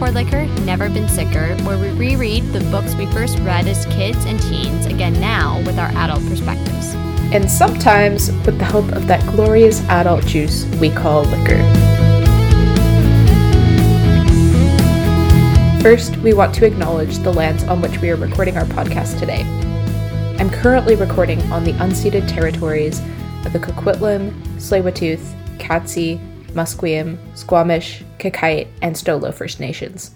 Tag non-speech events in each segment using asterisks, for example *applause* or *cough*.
Before Liquor, Never Been Sicker, where we reread the books we first read as kids and teens, again now with our adult perspectives. And sometimes with the help of that glorious adult juice we call liquor. First, we want to acknowledge the lands on which we are recording our podcast today. I'm currently recording on the unceded territories of the Coquitlam, Tsleil-Waututh, Katzie, Musqueam, Squamish, Qayqayt, and Stolo First Nations.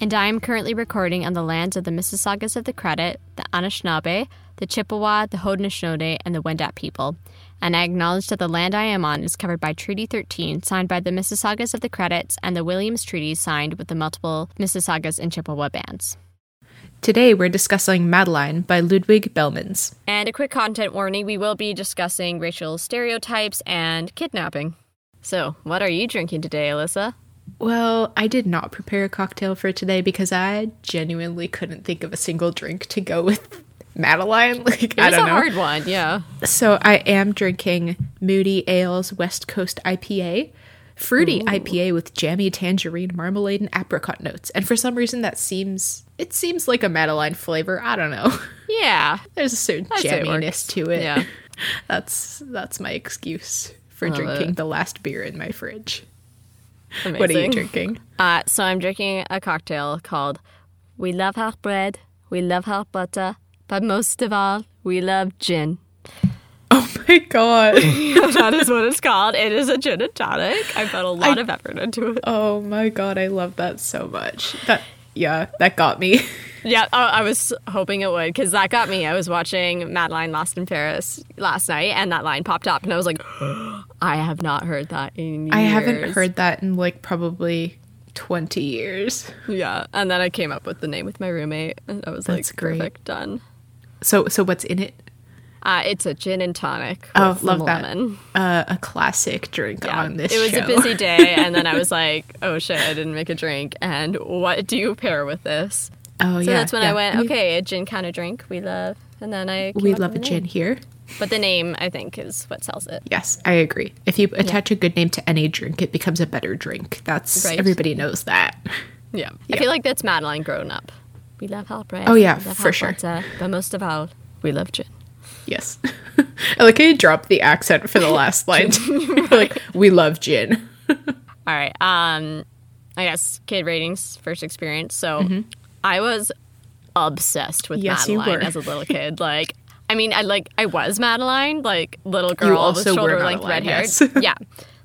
And I am currently recording on the lands of the Mississaugas of the Credit, the Anishinaabe, the Chippewa, the Haudenosaunee, and the Wendat people. And I acknowledge that the land I am on is covered by Treaty 13, signed by the Mississaugas of the Credits, and the Williams Treaty, signed with the multiple Mississaugas and Chippewa bands. Today we're discussing Madeline by Ludwig Bemelmans. And a quick content warning we will be discussing racial stereotypes and kidnapping. So, what are you drinking today, Alyssa? Well, I did not prepare a cocktail for today because I genuinely couldn't think of a single drink to go with *laughs* Madeline. *laughs* Like It I don't a know. hard one, yeah. So I am drinking Moody Ales West Coast IPA, fruity IPA with jammy tangerine, marmalade, and apricot notes. And for some reason, that seems it seems like a Madeline flavor. I don't know. Yeah. *laughs* There's a certain I'd say it jamminess to it. Yeah. that's that's my excuse for Love drinking it. the last beer in my fridge. Amazing. What are you drinking? Uh, so I'm drinking a cocktail called We Love Our Bread, We Love Our Butter, but most of all, we love gin. Oh my god. *laughs* that is what it's called. It is a gin and tonic. I put a lot I- of effort into it. oh my god, I love that so much. That yeah, that got me. *laughs* Yeah, oh, I was hoping it would because that got me. I was watching Madeline Lost in Paris last night, and that line popped up, and I was like, *gasps* I have not heard that in years. I haven't heard that in like probably 20 years. Yeah, and then I came up with the name with my roommate, and I was That's like, great. perfect, done. So so what's in it? Uh, it's a gin and tonic. Oh, love that. lemon. Uh, a classic drink Yeah, on this it was show. a busy day, *laughs* and then I was like, "Oh shit, I didn't make a drink." And what do you pair with this? oh So yeah. So that's when yeah. I went, "Okay, a gin kind of drink we love." And then I We love a gin here. but the name I think is what sells it. Yes, I agree. If you attach a good name to any drink, it becomes a better drink. That's Right. everybody knows that. Yeah, I feel like that's Madeline grown up. We love hot bread. Oh, yeah, for sure. butter, but most of all, we love gin. Yes. *laughs* I like how you dropped the accent for the last line. *laughs* like, we love gin. *laughs* All right. Um, I guess kid ratings first experience. So I was obsessed with Mm-hmm. Yes, Madeline as a little kid. Like, I mean, I like I was Madeline, like little girl with shoulder length red hair. yes. yeah.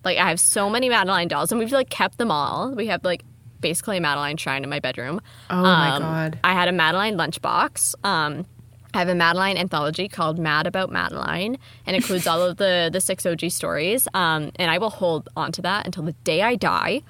Like I have so many Madeline dolls, and we've like kept them all. We have like basically a Madeline shrine in my bedroom. Oh my Um, God. I had a Madeline lunchbox. Um, I have a Madeline anthology called Mad About Madeline, and includes all of the the six OG stories. Um, and I will hold onto that until the day I die.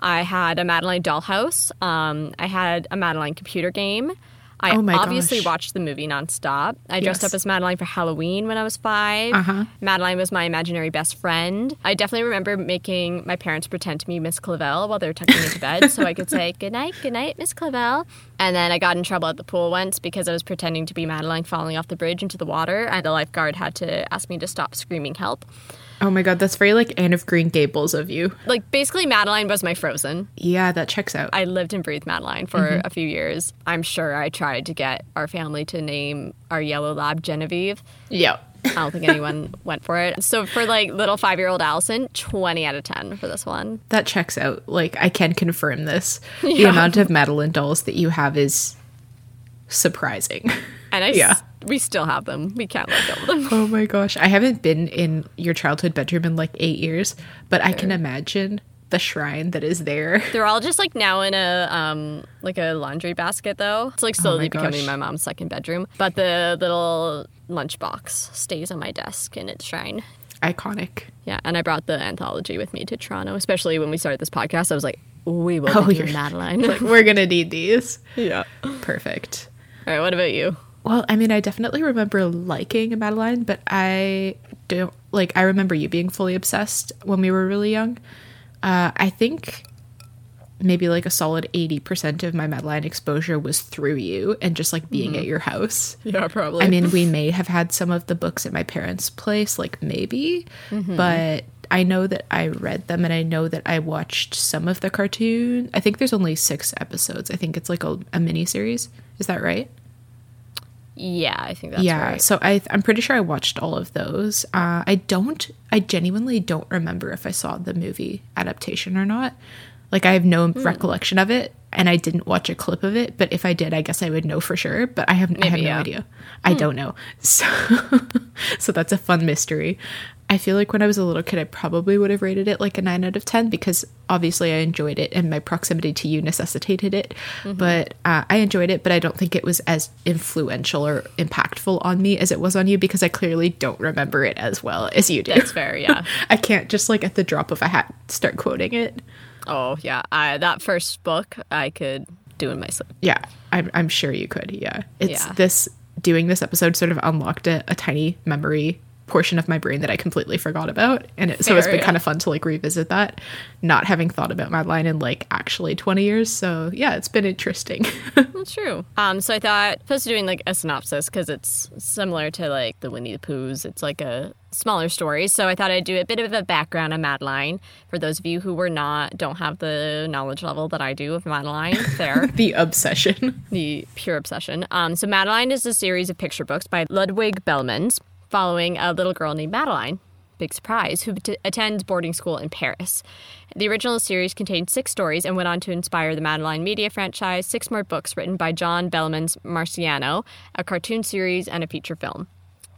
I had a Madeline dollhouse. Um, I had a Madeline computer game. I Oh obviously gosh. watched the movie nonstop. I dressed up as Madeline for Halloween when I was 5 Uh-huh. Madeline was my imaginary best friend. I definitely remember making my parents pretend to be Miss Clavel while they were tucking me to bed so I could say, *laughs* Good night, good night, Miss Clavel. And then I got in trouble at the pool once because I was pretending to be Madeline falling off the bridge into the water, and the lifeguard had to ask me to stop screaming help. Oh my god, that's very like Anne of Green Gables of you. Like, basically, Madeline was my Frozen. Yeah, that checks out. I lived and breathed Madeline for Mm-hmm. a few years. I'm sure I tried to get our family to name our yellow lab Genevieve. yeah. I don't think anyone *laughs* went for it. So for like little five year old Allison, 20 out of 10 for this one. That checks out. Like, I can confirm this. *laughs* The amount of Madeline dolls that you have is surprising. *laughs* And I Yeah. we still have them. We can't let go of them. Oh my gosh. I haven't been in your childhood bedroom in like eight years, but I can imagine the shrine that is there. *laughs* They're all just like now in a um like a laundry basket though. It's like slowly gosh. becoming my mom's second bedroom. But the little lunchbox stays on my desk in its shrine. Iconic. Yeah, and I brought the anthology with me to Toronto, especially when we started this podcast. I was like, we will Oh, be you're- doing Madeline. Like, we're going to need these. *laughs* yeah. Perfect. All right, what about you? Well, I mean, I definitely remember liking Madeline, but I don't like. I remember you being fully obsessed when we were really young. Uh, I think maybe like a solid 80% of my Madeline exposure was through you and just like being at your house. Yeah, probably. I mean, we *laughs* may have had some of the books at my parents' place, like maybe, but I know that I read them and I know that I watched some of the cartoon. I think there's only six episodes. I think it's like a, a mini series. Is that right? Yeah, I think that's yeah. right. So I, I'm pretty sure I watched all of those. Uh, I don't. I genuinely don't remember if I saw the movie adaptation or not. Like I have no Hmm. recollection of it, and I didn't watch a clip of it. But if I did, I guess I would know for sure. But I have, I have Maybe, no yeah. Hmm. idea. I don't know. *laughs* So, so that's a fun mystery. I feel like when I was a little kid, I probably would have rated it like a nine out of ten because obviously I enjoyed it and my proximity to you necessitated it. Mm-hmm. But uh, I enjoyed it, but I don't think it was as influential or impactful on me as it was on you because I clearly don't remember it as well as you do. That's fair, yeah. *laughs* I can't just like at the drop of a hat start quoting it. Oh, yeah. I, that first book I could do in my sleep. Yeah, I'm, I'm sure you could. Yeah. It's Yeah. this doing this episode sort of unlocked a, a tiny memory portion of my brain that I completely forgot about. And it, so it's been kind of fun to like revisit that, not having thought about Madeline in like actually 20 years. So yeah, it's been interesting. *laughs* That's true. Um, so I thought opposed to doing like a synopsis because it's similar to like the Winnie the Pooh's. It's like a smaller story. So I thought I'd do a bit of a background on Madeline for those of you who were not don't have the knowledge level that I do of Madeline. *laughs* There, the obsession. the pure obsession. Um, so Madeline is a series of picture books by Ludwig Bemelmans, following a little girl named Madeline. Big surprise, who t- attends boarding school in Paris. The original series contained six stories and went on to inspire the Madeline media franchise, six more books written by John Bemelmans Marciano, a cartoon series, and a feature film.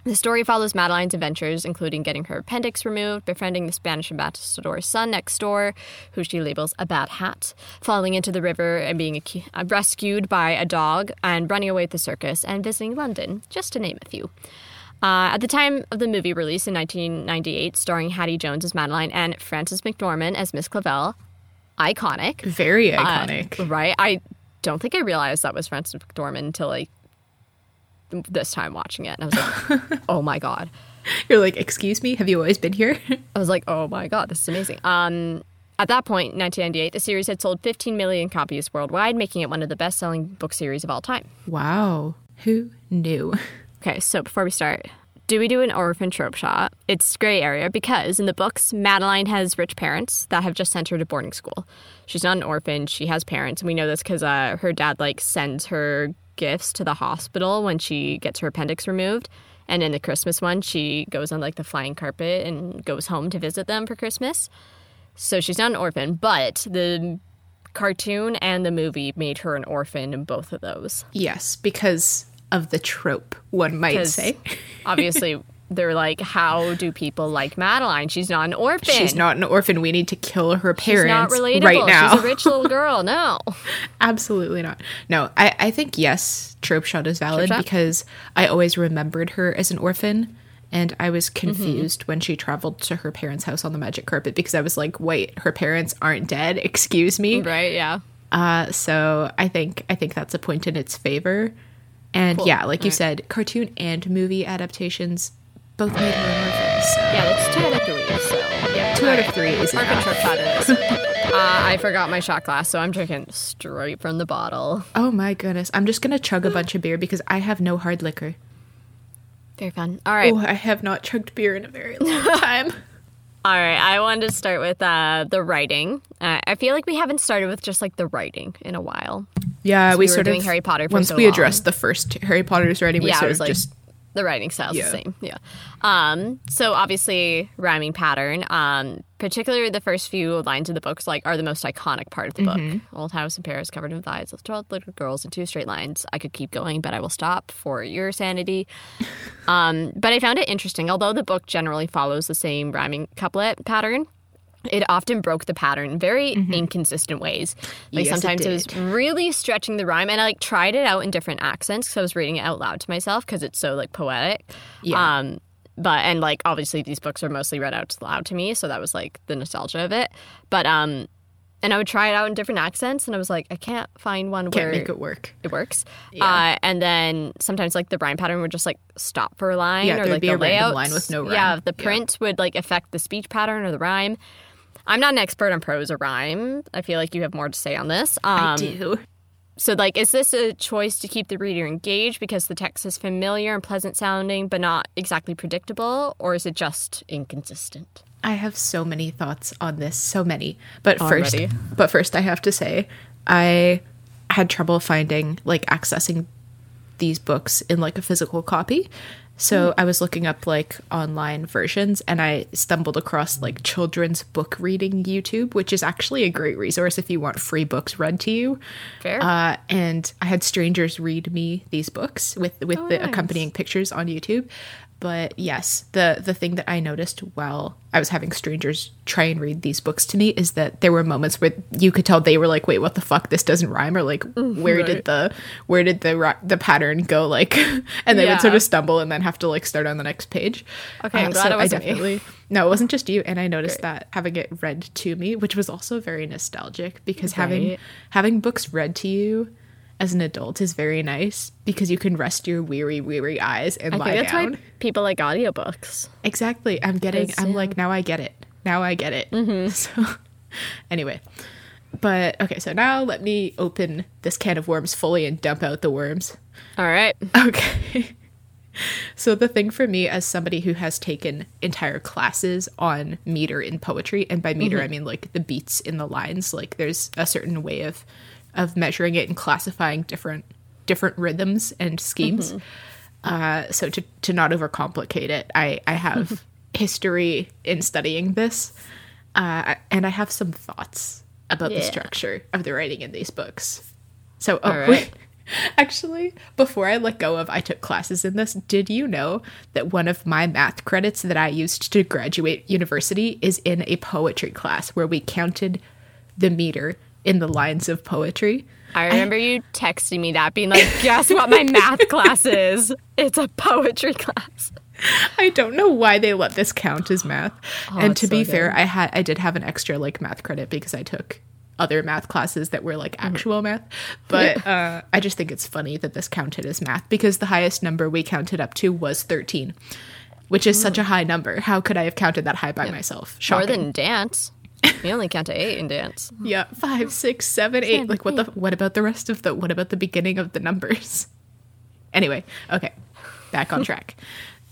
The story follows Madeline's adventures, including getting her appendix removed, befriending the Spanish ambassador's son next door, who she labels a bad hat, falling into the river and being uh, rescued by a dog, and running away with the circus, and visiting London, just to name a few. Uh, at the time of the movie release in 1998, starring Hatty Jones as Madeline and Frances McDormand as Miss Clavel, iconic. Very Uh, iconic. right? I don't think I realized that was Frances McDormand until like this time watching it, and I was like, *laughs* "Oh my god!" You're like, excuse me, have you always been here? I was like, "Oh my god, this is amazing." Um, at that point, in 1998, the series had sold 15 million copies worldwide, making it one of the best-selling book series of all time. wow. Who knew? *laughs* Okay, so before we start, do we do an orphan trope shot? It's gray area because in the books, Madeline has rich parents that have just sent her to boarding school. She's not an orphan; she has parents, and we know this because uh, her dad like sends her gifts to the hospital when she gets her appendix removed. And in the Christmas one, she goes on like the flying carpet and goes home to visit them for Christmas. So she's not an orphan, but the cartoon and the movie made her an orphan in both of those. Yes, because of the trope, one might say. *laughs* obviously they're like, how do people like Madeline? She's not an orphan. She's not an orphan. We need to kill her parents. She's not relatable. right now. She's a rich little *laughs* girl. No. Absolutely not. No, I, I think yes, trope shot is valid shot? because I always remembered her as an orphan. And I was Mm-hmm. confused when she traveled to her parents' house on the magic carpet because I was like, wait, her parents aren't dead. *laughs* Excuse me. Right? Yeah. Uh, so I think I think that's a point in its favor. And Cool. yeah, like you Right. said, cartoon and movie adaptations both made her an orphan. So Yeah, that's two out of three. So yeah, two out of three is Orphan enough. trope shot it is. *laughs* uh, I forgot my shot glass, so I'm drinking straight from the bottle. Oh my goodness. I'm just gonna chug a bunch of beer because I have no hard liquor. Very fun. All right. Oh, I have not chugged beer in a very long *laughs* time. All right. I wanted to start with uh, the writing. Uh, I feel like we haven't started with just like the writing in a while. Yeah, we, we were sort doing Harry Potter for once so we long. addressed the first Harry Potter's writing. We yeah, sort it was of like just the writing style's Yeah. the same. Yeah. Um, so obviously rhyming pattern. Um, particularly the first few lines of the books like are the most iconic part of the Mm-hmm. book. Old house in Paris covered in vines of twelve little girls in two straight lines. I could keep going, but I will stop for your sanity. *laughs* um, but I found it interesting, although the book generally follows the same rhyming couplet pattern. It often broke the pattern in very inconsistent ways. Like Mm-hmm. Yes, it sometimes it was really stretching the rhyme and I like tried it out in different accents because I was reading it out loud to myself because it's so like poetic. Yeah. Um but and like obviously these books are mostly read out loud to me, so that was like the nostalgia of it. But um and I would try it out in different accents and I was like, I can't find one can't where make it work. it works. Yeah. Uh, and then sometimes like the rhyme pattern would just like stop for a line Yeah, or like be the a layout line with no rhyme. Yeah, the Yeah. print would like affect the speech pattern or the rhyme. I'm not an expert on prose or rhyme. I feel like you have more to say on this. Um, I do. so, like, is this a choice to keep the reader engaged because the text is familiar and pleasant sounding, but not exactly predictable, or is it just inconsistent? I have so many thoughts on this, so many. But Already. first, but first, I have to say, I had trouble finding like accessing these books in like a physical copy. So I was looking up like online versions and I stumbled across like children's book reading YouTube, which is actually a great resource if you want free books read to you. Fair. Uh, and I had strangers read me these books with with the nice. accompanying pictures on YouTube. But yes, the the thing that I noticed while I was having strangers try and read these books to me is that there were moments where you could tell they were like, "Wait, what the fuck? This doesn't rhyme," or like, mm-hmm. "Where did the where did the the pattern go?" Like, *laughs* and they Yeah. would sort of stumble and then have to like start on the next page. Okay, I'm uh, glad it wasn't me. no, it wasn't just you, and I noticed that having it read to me, which was also very nostalgic because having having books read to you as an adult is very nice because you can rest your weary, weary eyes and I lie think that's down. why people like audiobooks. Exactly. I'm getting. I'm yeah. like now I get it. Now I get it. Mm-hmm. *laughs* So, anyway, but okay. So now let me open this can of worms fully and dump out the worms. All right. *laughs* Okay. So the thing for me as somebody who has taken entire classes on meter in poetry and by meter I mean like the beats in the lines like there's a certain way of of measuring it and classifying different different rhythms and schemes. Uh so to to not overcomplicate it I I have *laughs* history in studying this uh and I have some thoughts about the structure of the writing in these books. So oh, All right. wait. *laughs* Actually, before I let go of I took classes in this, did you know that one of my math credits that I used to graduate university is in a poetry class where we counted the meter in the lines of poetry? I remember you texting me that, being like, "Guess what my math *laughs* class is? It's a poetry class." I don't know why they let this count as math. and it's to be so fair. I had I did have an extra like math credit because I took other math classes that were like actual math. But uh, I just think it's funny that this counted as math because the highest number we counted up to was 13, which is such a high number. How could I have counted that high by myself? More Shocking. than dance. We only count to eight in dance. yeah, five, six, seven, eight. Like what the what about the rest of the what about the beginning of the numbers? *laughs* Anyway, okay. Back on track.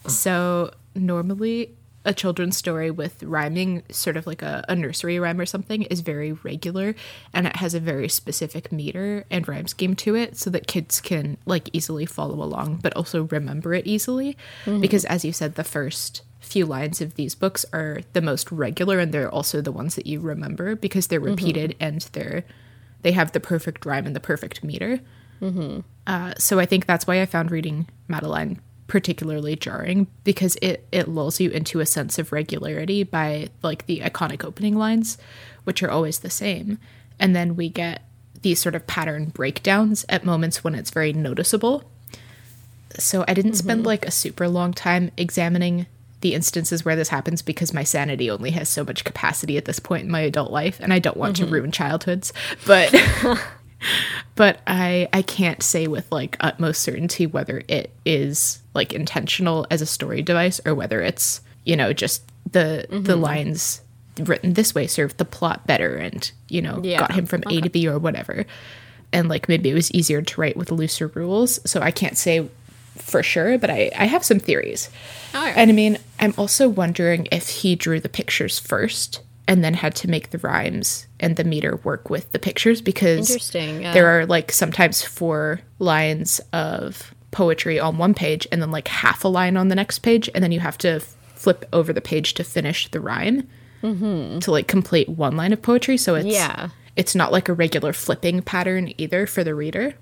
so normally a children's story with rhyming, sort of like a, a nursery rhyme or something, is very regular and it has a very specific meter and rhyme scheme to it so that kids can like easily follow along but also remember it easily. Mm-hmm. Because as you said, the first few lines of these books are the most regular and they're also the ones that you remember because they're mm-hmm. repeated and they're they have the perfect rhyme and the perfect meter. Mm-hmm. Uh, so I think that's why I found reading Madeline particularly jarring because it it lulls you into a sense of regularity by like the iconic opening lines, which are always the same, and then we get these sort of pattern breakdowns at moments when it's very noticeable. So I didn't spend mm-hmm. like a super long time examining the instances where this happens because my sanity only has so much capacity at this point in my adult life and I don't want to mm-hmm. ruin childhoods. But *laughs* but I I can't say with like utmost certainty whether it is like intentional as a story device or whether it's you know just the mm-hmm. the lines written this way served the plot better and you know Yeah. got him from A to B or whatever. And like maybe it was easier to write with looser rules. So I can't say for sure but I I have some theories. And I mean I'm also wondering if he drew the pictures first and then had to make the rhymes and the meter work with the pictures because yeah. there are like sometimes four lines of poetry on one page and then like half a line on the next page and then you have to flip over the page to finish the rhyme mm-hmm. to like complete one line of poetry so it's Yeah. it's not like a regular flipping pattern either for the reader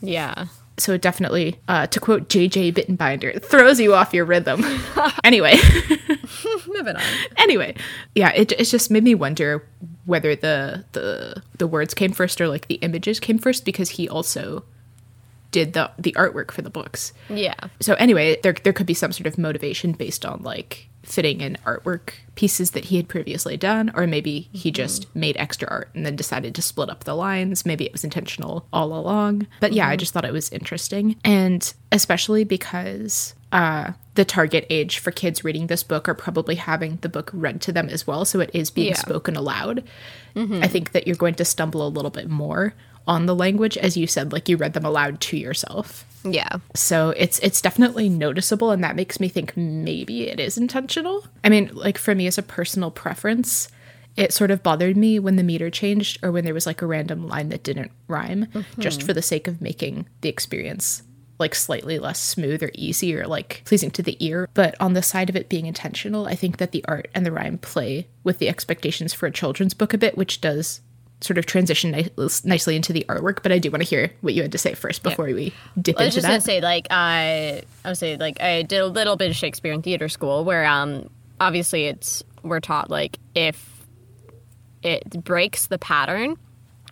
Yeah. So it definitely uh, to quote jj bittenbinder it throws you off your rhythm *laughs* anyway *laughs* Moving on. anyway yeah it, it just made me wonder whether the the the words came first or like the images came first because he also did the the artwork for the books Yeah. so anyway there there could be some sort of motivation based on like fitting in artwork pieces that he had previously done or maybe he mm-hmm. just made extra art and then decided to split up the lines. Maybe it was intentional all along. But yeah i mm-hmm. just thought it was interesting. And especially because uh the target age for kids reading this book are probably having the book read to them as well. So it is being Yeah. spoken aloud. Mm-hmm. I think that you're going to stumble a little bit more on the language as you said like you read them aloud to yourself. Yeah. So it's it's definitely noticeable and that makes me think maybe it is intentional. I mean, like for me as a personal preference, it sort of bothered me when the meter changed or when there was like a random line that didn't rhyme just mm-hmm. for the sake of making the experience like slightly less smooth or easy or like pleasing to the ear. But on the side of it being intentional, I think that the art and the rhyme play with the expectations for a children's book a bit, which does sort of transition ni- nicely into the artwork. But I do want to hear what you had to say first before we dip into that. I was just gonna say, like, I, I would say, like, I did a little bit of Shakespeare in theater school, where, um, obviously, it's we're taught like if it breaks the pattern,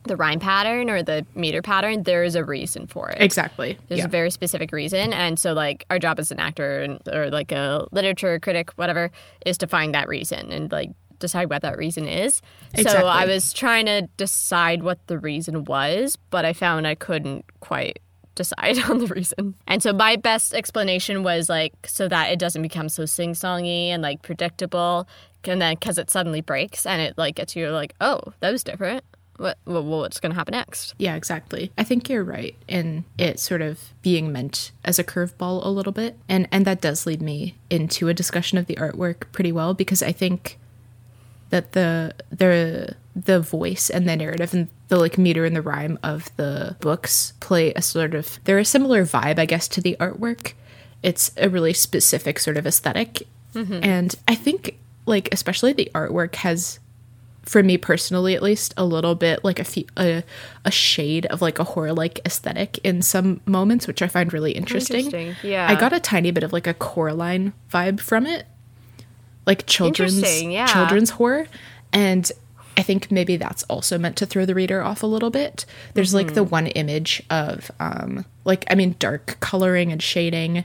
the rhyme pattern or the meter pattern, there is a reason for it. exactly. There's Yeah. a very specific reason, and so like our job as an actor and, or like a literature critic, whatever, is to find that reason and like decide what that reason is. So I was trying to decide what the reason was, but I found I couldn't quite decide *laughs* on the reason. And so my best explanation was like so that it doesn't become so sing-songy and like predictable, and then because it suddenly breaks and it like gets you like, oh, that was different. What, well, what's going to happen next? Yeah, exactly. I think you're right in it sort of being meant as a curveball a little bit. And and that does lead me into a discussion of the artwork pretty well because I think that the the the voice and the narrative and the like meter and the rhyme of the books play a sort of they're a similar vibe, I guess, to the artwork. It's a really specific sort of esthetic mm-hmm. And I think like especially the artwork has for me personally at least a little bit like a fe- a, a shade of like a horror like aesthetic in some moments which i find really interesting, Interesting, yeah. i got a tiny bit of like a coraline vibe from it like children's yeah. children's horror and i think maybe that's also meant to throw the reader off a little bit there's like Mm-hmm. the one image of um like i mean dark coloring and shading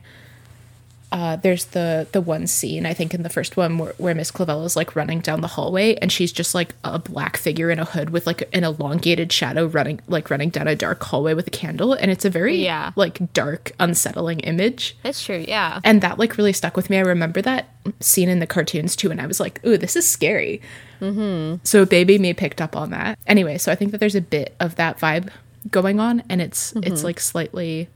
uh, there's the the one scene I think in the first one where, where Miss Clavella is like running down the hallway and she's just like a black figure in a hood with like an elongated shadow running like running down a dark hallway with a candle and it's a very Yeah. like dark unsettling image That's true, yeah. and that like really stuck with me. I remember that scene in the cartoons too, and I was like, "Ooh, this is scary." Mm-hmm. So baby me picked up on that. Anyway, so I think that there's a bit of that vibe going on, and it's it's like slightly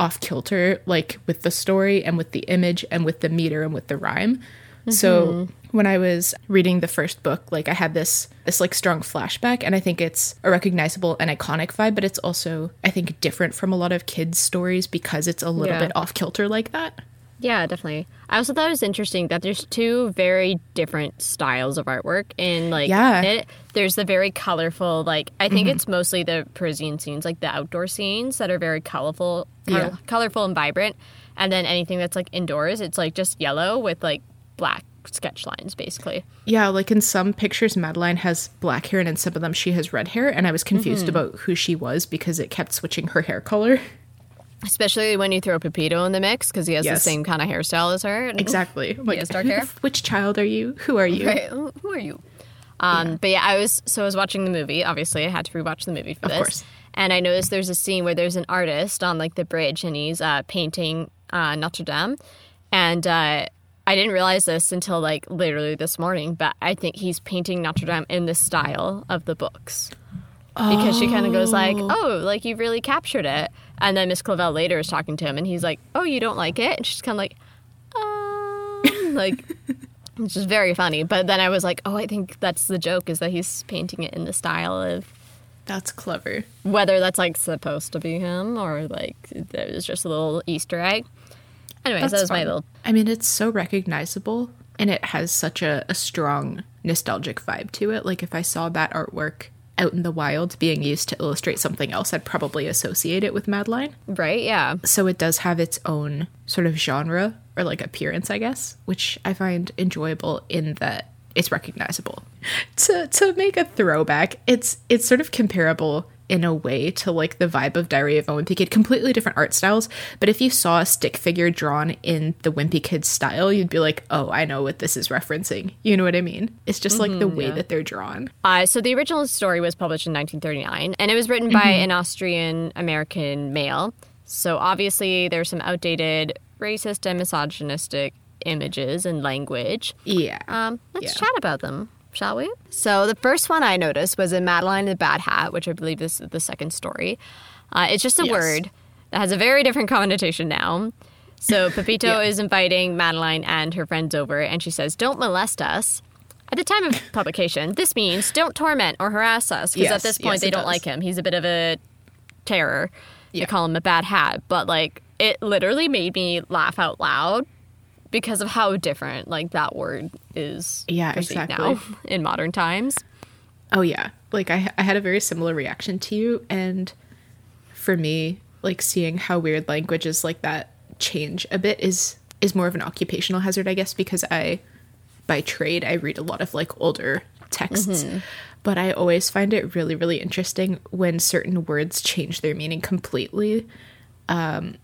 off kilter, like with the story and with the image and with the meter and with the rhyme. So mm-hmm. when I was reading the first book, like I had this this like strong flashback, and I think it's a recognizable and iconic vibe, but it's also I think different from a lot of kids' stories because it's a little Yeah. bit off kilter like that. Yeah, definitely. I also thought it was interesting that there's two very different styles of artwork. In like, Yeah. it, there's the very colorful, like I think mm-hmm. it's mostly the Parisian scenes, like the outdoor scenes that are very colorful, col- Yeah. colorful and vibrant. And then anything that's like indoors, it's like just yellow with like black sketch lines, basically. Yeah, like in some pictures, Madeline has black hair, and in some of them, she has red hair. And I was confused mm-hmm. about who she was because it kept switching her hair color. *laughs* Especially when you throw Pepito in the mix because he has Yes. the same kind of hairstyle as her. Exactly. *laughs* Like, has dark hair? *laughs* Which child are you? Who are you? Right. Who are you? Um, But yeah, I was so I was watching the movie. Obviously, I had to rewatch the movie for Of this. course. And I noticed there's a scene where there's an artist on like the bridge, and he's uh, painting uh, Notre Dame. And uh, I didn't realize this until like literally this morning, but I think he's painting Notre Dame in the style of the books. Because she kind of goes like, "Oh, like you've really captured it," and then Miss Clavel later is talking to him, and he's like, "Oh, you don't like it?" And she's kind of like, um, like *laughs* which is very funny. But then I was like, oh, I think that's the joke is that he's painting it in the style of That's clever. whether that's like supposed to be him or like it was just a little Easter egg. Anyways, That's that was my little. I mean, it's so recognizable, and it has such a, a strong nostalgic vibe to it. Like, if I saw that artwork out in the wild being used to illustrate something else, I'd probably associate it with Madeline. Right? Yeah. so it does have its own sort of genre or like appearance i guess which i find enjoyable in that it's recognizable *laughs* to to make a throwback it's it's sort of comparable in a way to like the vibe of diary of a wimpy kid completely different art styles but if you saw a stick figure drawn in the wimpy kid style you'd be like oh i know what this is referencing you know what i mean it's just like the way that they're drawn Uh, so the original story was published in 1939, and it was written by an Austrian American male. So obviously there's some outdated racist and misogynistic images and language. yeah Um, let's Yeah. chat about them. Shall we? So the first one I noticed was in Madeline and the Bad Hat, which I believe is the second story. Uh, it's just a Yes. word that has a very different connotation now. So *laughs* Pepito Yeah. is inviting Madeline and her friends over, and she says, "Don't molest us." At the time of *laughs* publication, this means don't torment or harass us, because at this point yes, they don't does. like him. He's a bit of a terror. Yeah. They call him a bad hat, but like it literally made me laugh out loud because of how different like that word is. Yeah, exactly. Now *laughs* in modern times. Oh yeah, like I I had a very similar reaction to you, and for me, like seeing how weird languages like that change a bit is is more of an occupational hazard, I guess, because I by trade I read a lot of like older texts. But I always find it really, really interesting when certain words change their meaning completely um,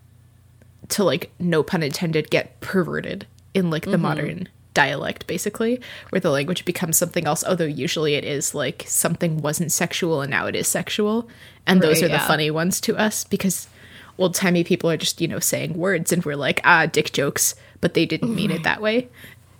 to like no pun intended get perverted in like the modern dialect basically where the language becomes something else although usually it is like something wasn't sexual and now it is sexual. And those Right, are the funny ones to us because old timey people are just you know saying words and we're like ah dick jokes but they didn't mean it *sighs* that way.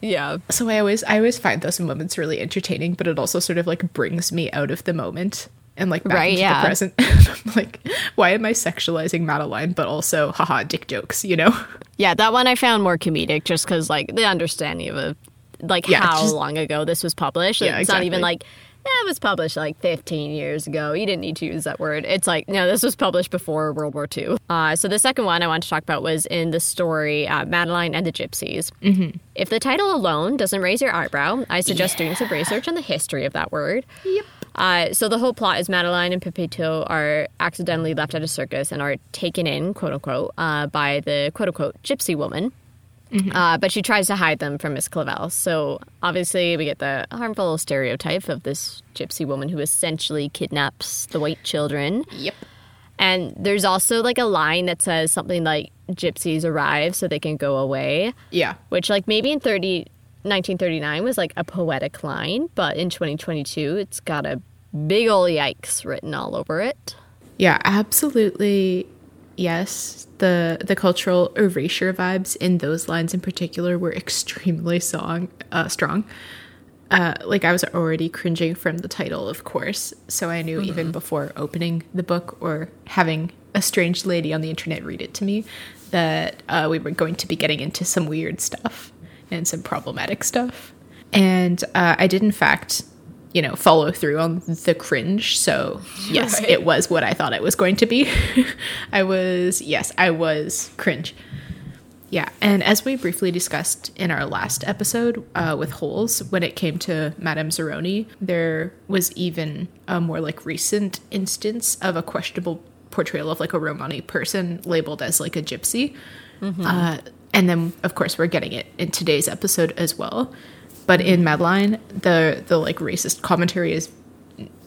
Yeah. so i always i always find those moments really entertaining but it also sort of like brings me out of the moment and like back Right, into yeah. the present I'm *laughs* like why am i sexualizing madeline but also haha dick jokes you know *laughs* Yeah, that one I found more comedic just because, like, the understanding of a, like Yeah, how just- long ago this was published. Yeah, it's not even like, "Eh, it was published like 15 years ago. You didn't need to use that word. It's like, no, this was published before World War II. Uh, so the second one I want to talk about was in the story uh, Madeline and the Gypsies. Mm-hmm. If the title alone doesn't raise your eyebrow, I suggest doing some research on the history of that word. Yep. Uh, so the whole plot is Madeline and Pepito are accidentally left at a circus and are taken in, quote unquote, uh, by the quote unquote gypsy woman. Uh, but she tries to hide them from Miss Clavel. So obviously, we get the harmful stereotype of this gypsy woman who essentially kidnaps the white children. Yep. And there's also like a line that says something like "gypsies arrive so they can go away," Yeah. which like maybe in 30, 1939 was like a poetic line, but in 2022 it's got a big ol' yikes written all over it. Yeah, absolutely. Yes, the the cultural erasure vibes in those lines in particular were extremely song uh, strong. Uh, like I was already cringing from the title, of course, so I knew even before opening the book or having a strange lady on the internet read it to me that uh, we were going to be getting into some weird stuff and some problematic stuff. And uh, I did, in fact, you know, follow through on the cringe. So, yes, Right. it was what I thought it was going to be. *laughs* I was, yes, I was cringe. Yeah, and as we briefly discussed in our last episode uh, with Holes, when it came to Madame Zeroni, there was even a more like recent instance of a questionable portrayal of like a Romani person labeled as like a gypsy. Uh, and then, of course, we're getting it in today's episode as well. But in Madeline, the the like racist commentary is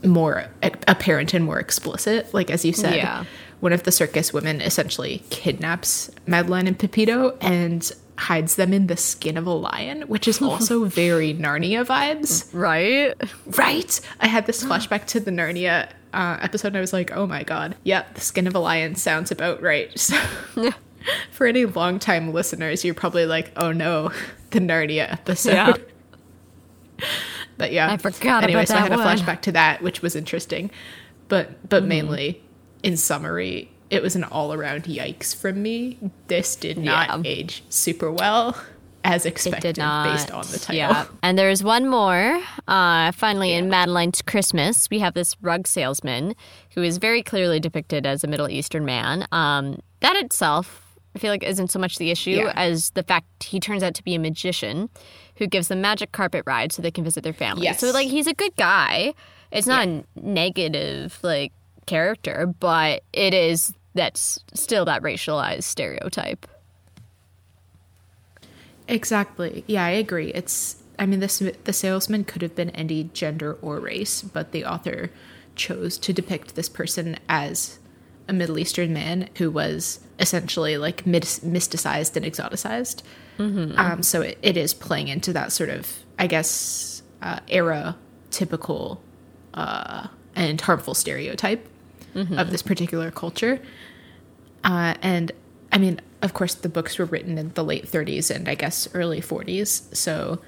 more apparent and more explicit. Like as you said, Yeah. one of the circus women essentially kidnaps Madeline and Pepito and hides them in the skin of a lion, which is also *laughs* very Narnia vibes, Right? right? I had this flashback to the Narnia uh, episode, and I was like, "Oh my god, yep, the skin of a lion sounds about right." *laughs* So, *laughs* for any longtime listeners, you're probably like, "Oh no, *laughs* the Narnia episode." Yeah. *laughs* But yeah, I forgot Anyway, about so I had a flashback to that, which was interesting. But but mainly, in summary, it was an all around yikes from me. This did not Yeah. age super well, as expected, based on the title. Yeah. And there's one more. Uh, finally, in Madeline's Christmas, we have this rug salesman who is very clearly depicted as a Middle Eastern man. Um, that itself, I feel like, isn't so much the issue Yeah. as the fact he turns out to be a magician who gives them magic carpet rides so they can visit their family. Yes. So, like, he's a good guy. It's not a negative, like, character, but it is that's still that racialized stereotype. Exactly. Yeah, I agree. It's. I mean, this the salesman could have been any gender or race, but the author chose to depict this person as a Middle Eastern man who was essentially like mysticized and exoticized. Um, so it, it is playing into that sort of, I guess, uh, era typical uh, and harmful stereotype of this particular culture. Uh, and I mean, of course, the books were written in the late 30s and I guess early 40s. So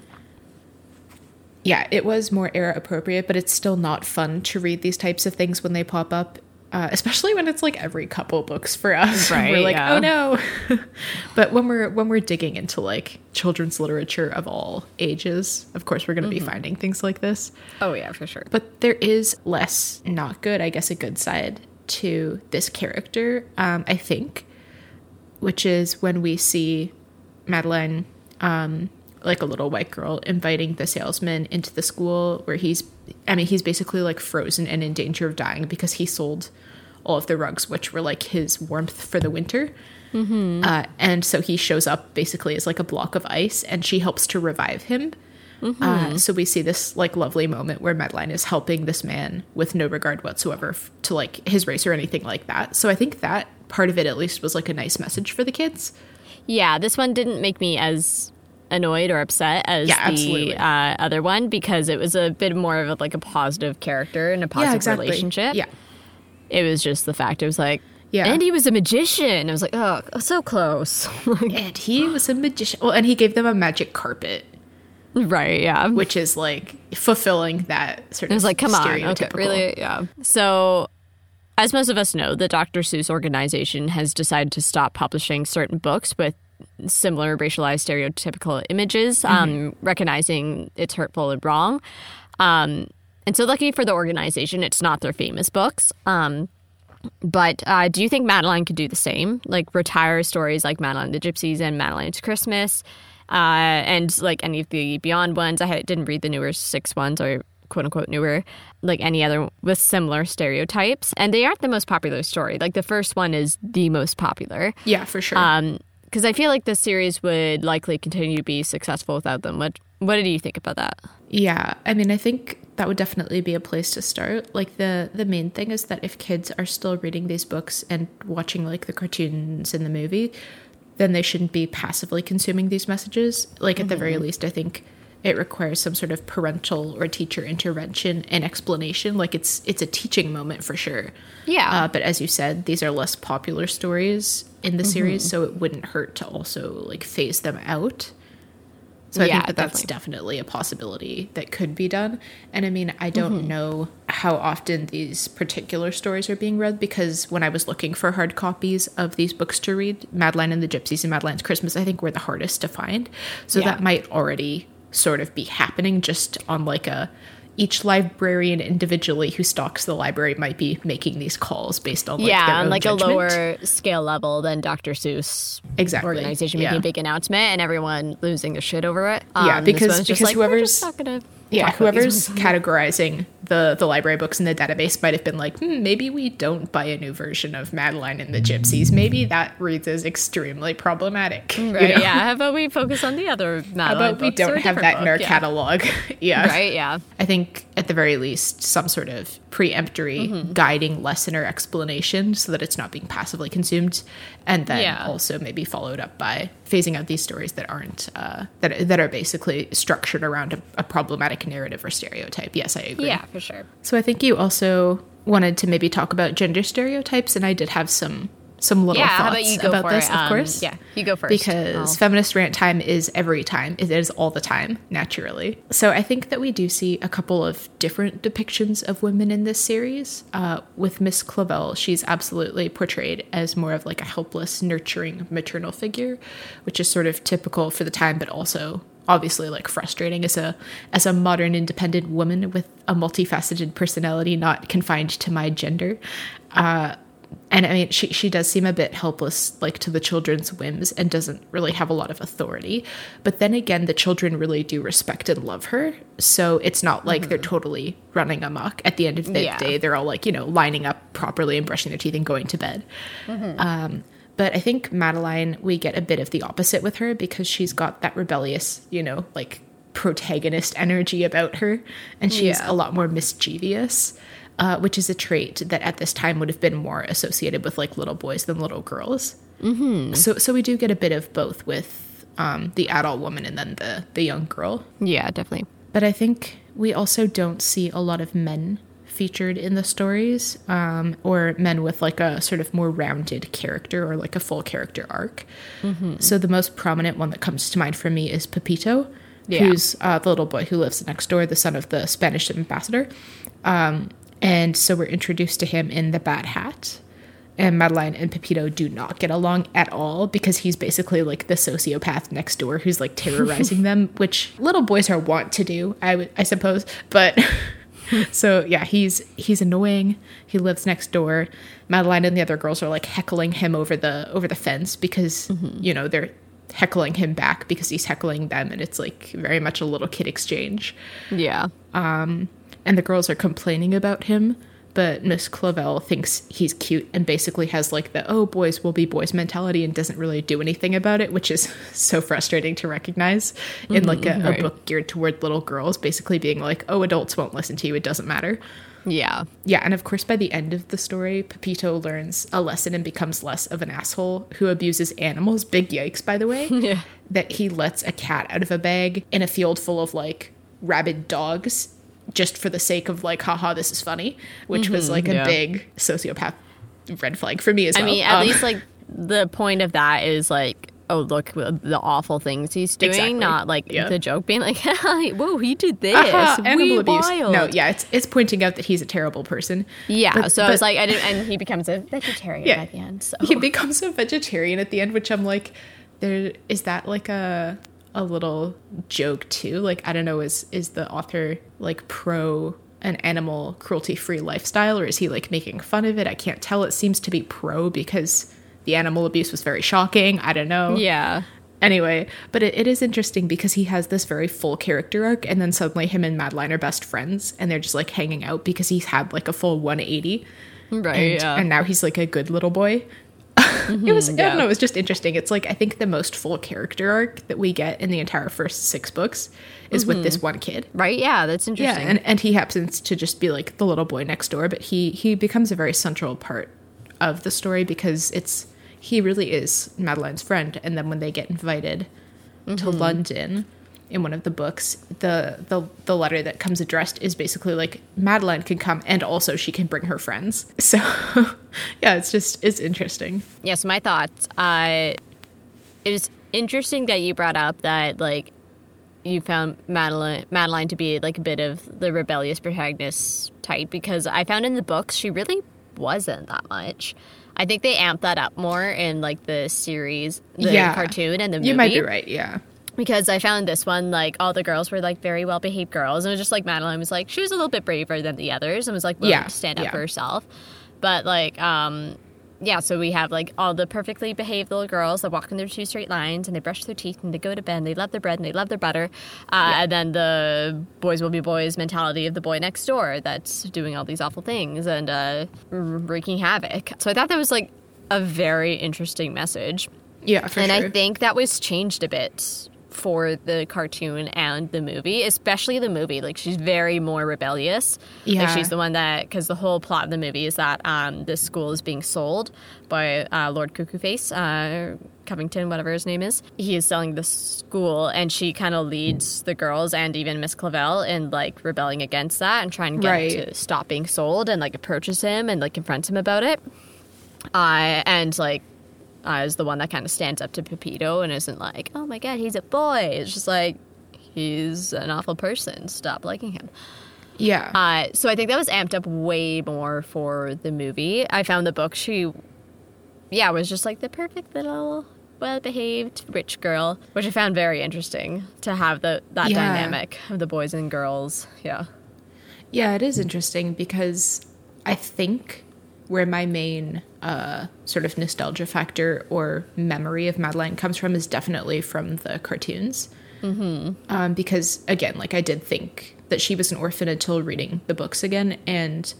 yeah, it was more era appropriate, but it's still not fun to read these types of things when they pop up. Uh, especially when it's like every couple books for us, *laughs* Right, we're like, yeah. oh no. *laughs* but when we're when we're digging into like children's literature of all ages, of course, we're going to be finding things like this. Oh yeah, for sure. But there is less not good, I guess, a good side to this character, um, I think, which is when we see Madeline, um, like a little white girl, inviting the salesman into the school where he's, I mean, he's basically like frozen and in danger of dying because he sold all of the rugs, which were like his warmth for the winter. Uh, and so he shows up basically as like a block of ice, and she helps to revive him. Uh, so we see this like lovely moment where Madeline is helping this man with no regard whatsoever f- to like his race or anything like that. So I think that part of it at least was like a nice message for the kids. Yeah, this one didn't make me as annoyed or upset as Yeah, the uh, other one because it was a bit more of a, like a positive character and a positive relationship. Yeah, It was just the fact it was like, Yeah. and he was a magician. I was like, oh, so close. *laughs* and he was a magician. Well, and he gave them a magic carpet, right? Yeah. which is like fulfilling that sort of. It was like, come on, okay, really? Yeah. So, as most of us know, the Dr. Seuss organization has decided to stop publishing certain books with similar racialized stereotypical images, um, recognizing it's hurtful and wrong. Um, and so, lucky for the organization, it's not their famous books. Um, but uh, do you think Madeline could do the same? Like retire stories like Madeline the Gypsies and Madeline It's Christmas, uh, and like any of the Beyond ones. I didn't read the newer six ones or quote unquote newer, like any other with similar stereotypes. And they aren't the most popular story. Like the first one is the most popular. Yeah, for sure. Um, because I feel like this series would likely continue to be successful without them. What What did you think about that? Yeah, I mean, I think that would definitely be a place to start. Like the the main thing is that if kids are still reading these books and watching like the cartoons in the movie, then they shouldn't be passively consuming these messages. Like at the very least, I think it requires some sort of parental or teacher intervention and explanation. Like it's it's a teaching moment for sure. Yeah. Uh, but as you said, these are less popular stories in the series, mm-hmm. so it wouldn't hurt to also like phase them out. So I Yeah, think that that's definitely a possibility that could be done. And I mean, I don't mm-hmm. know how often these particular stories are being read because when I was looking for hard copies of these books to read, Madeline and the Gypsies and Madeline's Christmas, I think were the hardest to find. So Yeah. that might already sort of be happening just on like a each librarian individually who stocks the library might be making these calls based on like yeah, on like judgment. a lower scale level than Dr. Seuss Exactly, organization making yeah. a big announcement and everyone losing their shit over it. Um, Yeah, because- because like, whoever's- just not gonna yeah, talk about these whoever's *laughs* categorizing the the library books in the database might have been like, hmm, maybe we don't buy a new version of Madeline and the Gypsies. Maybe that reads as extremely problematic. *laughs* you Right, know? yeah. How about we focus on the other How Madeline about we don't have that in our? Yeah. catalog? *laughs* yeah. Right, yeah. I think at the very least, some sort of preemptory Mm-hmm. guiding lesson or explanation so that it's not being passively consumed, and then Yeah. also maybe followed up by phasing out these stories that aren't uh, that that are basically structured around a, a problematic narrative or stereotype. Yes, I agree. Yeah, for sure. So I think you also wanted to maybe talk about gender stereotypes, and I did have some some little Yeah, thoughts about you go about this, it? of Um, course. yeah, you go first. Because I'll- feminist rant time is every time. It is all the time, naturally. So I think that we do see a couple of different depictions of women in this series. Uh, with Miss Clavel, she's absolutely portrayed as more of like a helpless, nurturing maternal figure, which is sort of typical for the time, but also obviously like frustrating as a as a modern independent woman with a multifaceted personality not confined to my gender. Uh, and I mean, she she does seem a bit helpless, like to the children's whims, and doesn't really have a lot of authority. But then again, the children really do respect and love her, so it's not like they're totally running amok. At the end of the Yeah. day, they're all like you know lining up properly and brushing their teeth and going to bed. Um, but I think Madeline, we get a bit of the opposite with her because she's got that rebellious, you know, like protagonist energy about her, and she's Yeah. a lot more mischievous, uh, which is a trait that at this time would have been more associated with like little boys than little girls. Mm-hmm. So, so we do get a bit of both with um, the adult woman and then the the young girl. Yeah, definitely. But I think we also don't see a lot of men featured in the stories, um, or men with like a sort of more rounded character or like a full character arc. So the most prominent one that comes to mind for me is Pepito, Yeah. who's uh, the little boy who lives next door, the son of the Spanish ambassador. Um, and so we're introduced to him in the Bad Hat. And Madeline and Pepito do not get along at all because he's basically like the sociopath next door who's like terrorizing *laughs* them, which little boys are wont to do, I I suppose. But *laughs* so yeah, he's he's annoying. He lives next door. Madeline and the other girls are like heckling him over the over the fence because mm-hmm. you know they're heckling him back because he's heckling them, and it's like very much a little kid exchange Yeah. Um, and the girls are complaining about him but miss clavel thinks he's cute and basically has like the oh boys will be boys mentality and doesn't really do anything about it which is *laughs* so frustrating to recognize in like a, mm-hmm. right. a book geared toward little girls basically being like oh adults won't listen to you it doesn't matter Yeah. yeah and of course by the end of the story pepito learns a lesson and becomes less of an asshole who abuses animals big yikes by the way *laughs* Yeah. that he lets a cat out of a bag in a field full of like rabid dogs just for the sake of like haha this is funny which was like a yeah. big sociopath red flag for me as well. I mean, at Um, least like the point of that is like, oh look, the awful things he's doing, Exactly. not like Yeah. the joke being like, *laughs* whoa, he did this, we animal abuse wild. no yeah it's it's pointing out that he's a terrible person Yeah, But- so I was like, I didn't, and he becomes a vegetarian Yeah. by the end. So he becomes a vegetarian at the end which i'm like there is that like a a little joke too like i don't know is is the author like pro an animal cruelty free lifestyle or is he like making fun of it i can't tell it seems to be pro because the animal abuse was very shocking i don't know yeah, anyway but it, it is interesting because he has this very full character arc and then suddenly him and madeline are best friends and they're just like hanging out because he's had like a full 180 right. and, yeah. and now he's like a good little boy. Mm-hmm. *laughs* it was I don't know, it was just interesting. It's like I think the most full character arc that we get in the entire first six books is with this mm-hmm. one kid. right. Yeah, that's interesting. Yeah, and, and he happens to just be like the little boy next door, but he he becomes a very central part of the story because it's he really is Madeline's friend. And then when they get invited to mm-hmm. London in one of the books, the the the letter that comes addressed is basically like Madeline can come and also she can bring her friends. *laughs* So yeah, it's just it's interesting. Yes, my thoughts. Uh, it was interesting that you brought up that like you found Madeline Madeline to be like a bit of the rebellious protagonist type because I found in the books she really wasn't that much. I think they amped that up more in like the series, the Yeah. cartoon, and the movie. You might be right, yeah. Because I found this one like all the girls were like very well behaved girls, and it was just like Madeline was like she was a little bit braver than the others and was like willing Yeah, to stand up yeah. for herself. But like, um, yeah, so we have like all the perfectly behaved little girls that walk in their two straight lines and they brush their teeth and they go to bed and they love their bread and they love their butter, uh, and then the boys will be boys mentality of the boy next door that's doing all these awful things and uh, wreaking havoc. So I thought that was like a very interesting message Yeah, for and sure. I think that was changed a bit for the cartoon and the movie, especially the movie. Like she's very more rebellious. Like Yeah. she's the one that because the whole plot of the movie is that um, this school is being sold by uh, Lord Cuckoo Face, uh, Covington, whatever his name is. He is selling the school, and she kind of leads the girls and even Miss Clavel in like rebelling against that and trying to get Right. to stop being sold and like approaches him and like confronts him about it. Uh, and like uh, is the one that kind of stands up to Pepito and isn't like, oh my god, he's a boy. It's just like, he's an awful person. Stop liking him. yeah. Uh, so I think that was amped up way more for the movie. I found the book, she, yeah, was just like the perfect little well behaved rich girl, which I found very interesting to have the that Yeah. dynamic of the boys and girls. Yeah. Yeah, it is interesting because I think where my main uh, sort of nostalgia factor or memory of Madeline comes from is definitely from the cartoons. Mm-hmm. Um, because again, like I did think that she was an orphan until reading the books again, and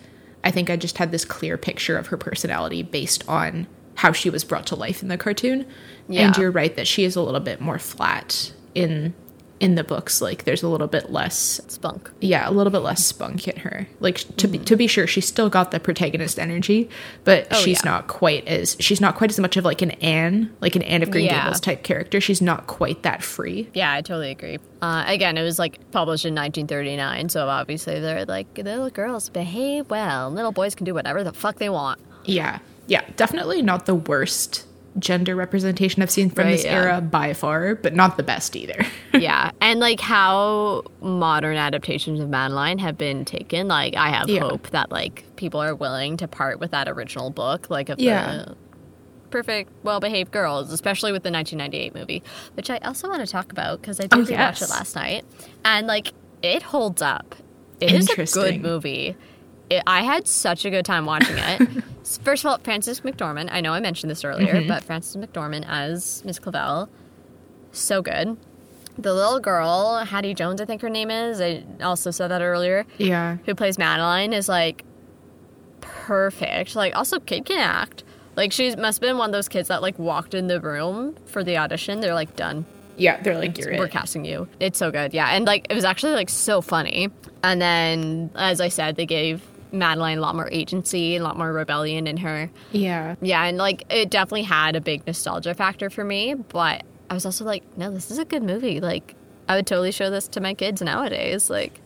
I think I just had this clear picture of her personality based on how she was brought to life in the cartoon. Yeah. And you're right that she is a little bit more flat in in the books. Like there's a little bit less Spunk. yeah, a little bit less spunk in her. Like to be to be sure, she's still got the protagonist energy, but Oh, she's yeah. not quite as she's not quite as much of like an Anne, like an Anne of Green Yeah. Gables type character. She's not quite that free. Yeah, I totally agree. Uh, again, it was like published in 1939, so obviously they're like little girls behave well, little boys can do whatever the fuck they want. Yeah, yeah, definitely not the worst gender representation I've seen from Right, this yeah. era by far, but not the best either. *laughs* yeah, and like how modern adaptations of Madeline have been taken. Like I have Yeah. hope that like people are willing to part with that original book, like of Yeah. the perfect, well-behaved girls, especially with the 1998 movie, which I also want to talk about because I did Oh, rewatch yes. it last night, and like it holds up. It is a good movie. It, I had such a good time watching it. *laughs* First of all, Frances McDormand. I know I mentioned this earlier, Mm-hmm. but Frances McDormand as Miss Clavel, so good. The little girl, Hatty Jones, I think her name is. I also said that earlier. yeah. Who plays Madeline is like perfect. Like also kid can act. Like she must have been one of those kids that like walked in the room for the audition. They're like done. Yeah, they're like, you're We're it. casting you. It's so good. Yeah. And like it was actually like so funny. And then as I said, they gave Madeline a lot more agency, and a lot more rebellion in her. Yeah. Yeah, and like it definitely had a big nostalgia factor for me, but I was also like, no, this is a good movie. Like I would totally show this to my kids nowadays. Like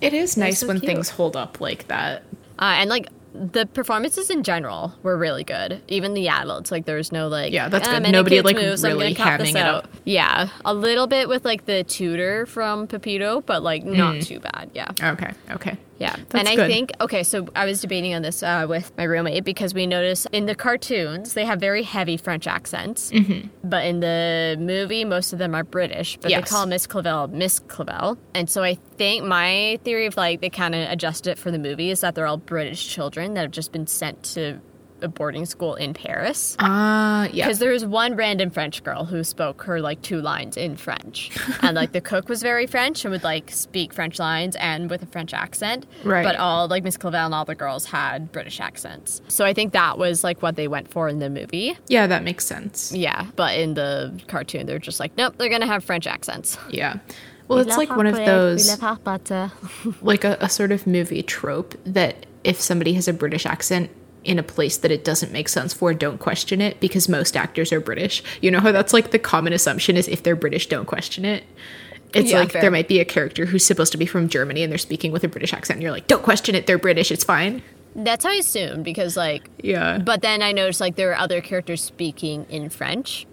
It is nice so when cute. things hold up like that. uh, and like the performances in general were really good. Even the adults, like there was no like Yeah, that's "Ah, good. Nobody, like, move, so really gonna cut this hamming it up. out. Yeah, a little bit with like the tutor from Pepito, but like not too bad. Yeah. Okay. Okay. Yeah, That's and I good. think okay. So I was debating on this uh, with my roommate because we noticed in the cartoons they have very heavy French accents, Mm-hmm. but in the movie most of them are British. But Yes. they call Miss Clavel Miss Clavel, and so I think my theory of like they kind of adjusted it for the movie is that they're all British children that have just been sent to a boarding school in Paris. Ah, yeah. Because there was one random French girl who spoke her like two lines in French, *laughs* and like the cook was very French and would like speak French lines and with a French accent. Right. But all like Miss Clavel and all the girls had British accents. So I think that was like what they went for in the movie. Yeah, that makes sense. Yeah. But in the cartoon, they're just like, nope, they're gonna have French accents. Yeah. Well, *laughs* it's like one of those, *laughs* like a, a sort of movie trope that if somebody has a British accent in a place that it doesn't make sense for, don't question it because most actors are British. You know how that's like the common assumption is if they're British, don't question it. It's Yeah, like fair. there might be a character who's supposed to be from Germany and they're speaking with a British accent, and you're like, don't question it, they're British, it's fine. That's how I assumed because like. Yeah. But then I noticed like there were other characters speaking in French.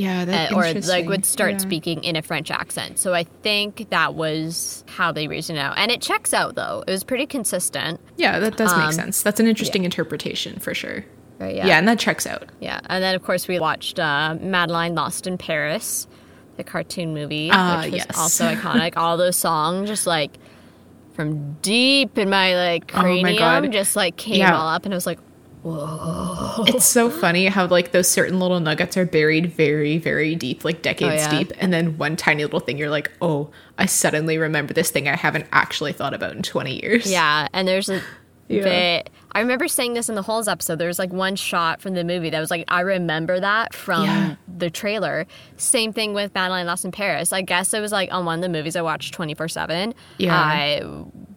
Yeah, uh, or like would start yeah. speaking in a French accent. So I think that was how they reasoned out, and it checks out though. It was pretty consistent. Yeah, that does make Um, sense. That's an interesting interpretation for sure. Right, Yeah. and that checks out. yeah. And then of course we watched uh, Madeline Lost in Paris, the cartoon movie, Ah, which was yes. also *laughs* iconic. All those songs just like from deep in my like Oh my cranium, just like came Yeah. all up, and I was like, It's so funny how like those certain little nuggets are buried very, very deep, like decades Oh, yeah. deep, and then one tiny little thing you're like, oh, I suddenly remember this thing I haven't actually thought about in 20 years. Yeah, and there's a *laughs* Yeah. bit. I remember saying this in the Holes episode. There was like one shot from the movie that was like, I remember that from Yeah. the trailer. Same thing with Madeline Lost in Paris. I guess it was like on one of the movies I watched twenty four seven. Yeah. I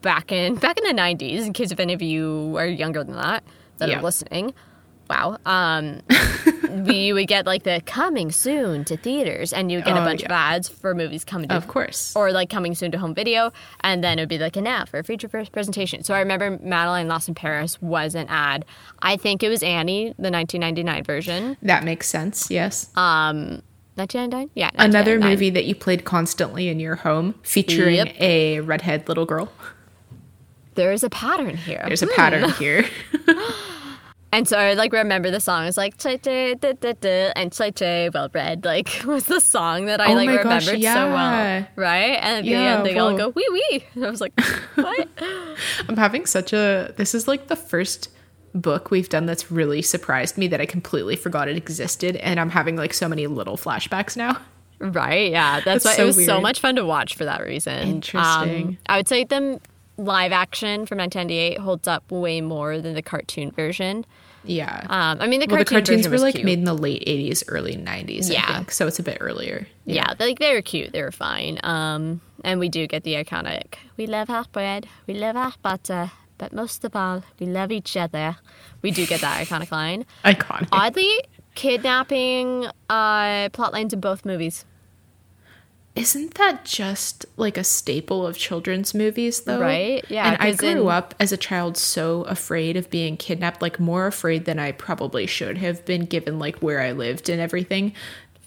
back in back in the nineties. In case if any of you are younger than that that Yeah. are listening. Wow. Um, *laughs* we would get like the coming soon to theaters, and you would get a Oh, bunch yeah. of ads for movies coming to Of course. or like coming soon to home video, and then it would be like an ad for a feature first presentation. So I remember Madeline Lost in Paris was an ad. I think it was Annie, the 1999 version. That makes sense. Yes. Um, 1999, yeah. Another movie that you played constantly in your home featuring Yep. a redhead little girl. There is a pattern here. There's a pattern here. *laughs* *laughs* And so I like remember the song. It's like "Chai Chai, da, da, da," and "Chai Chai, well read. Like *laughs* was the song that I Oh like my gosh, remembered so well, right? And at the Yeah, end they all go wee wee. And I was like, what? I'm having such a. This is like the first book we've done that's really surprised me that I completely forgot it existed, and I'm having like so many little flashbacks now. Right. Yeah. That's, That's why so it was so much fun to watch for that reason. Interesting. Um, I would say the live action from 1998 holds up way more than the cartoon version. Yeah. Um, I mean, the well, the cartoons were was like cute. made in the late 80s, early 90s, Yeah. Think. So it's a bit earlier. yeah, they, like they were cute. They were fine. Um, and we do get the iconic. We love our bread. We love our butter. But most of all, we love each other. We do get that iconic line. *laughs* Iconic. Oddly, kidnapping uh, plot lines in both movies. Isn't that just like a staple of children's movies though? Right? Yeah, And i grew in- up as a child so afraid of being kidnapped, like more afraid than I probably should have been given like where I lived and everything.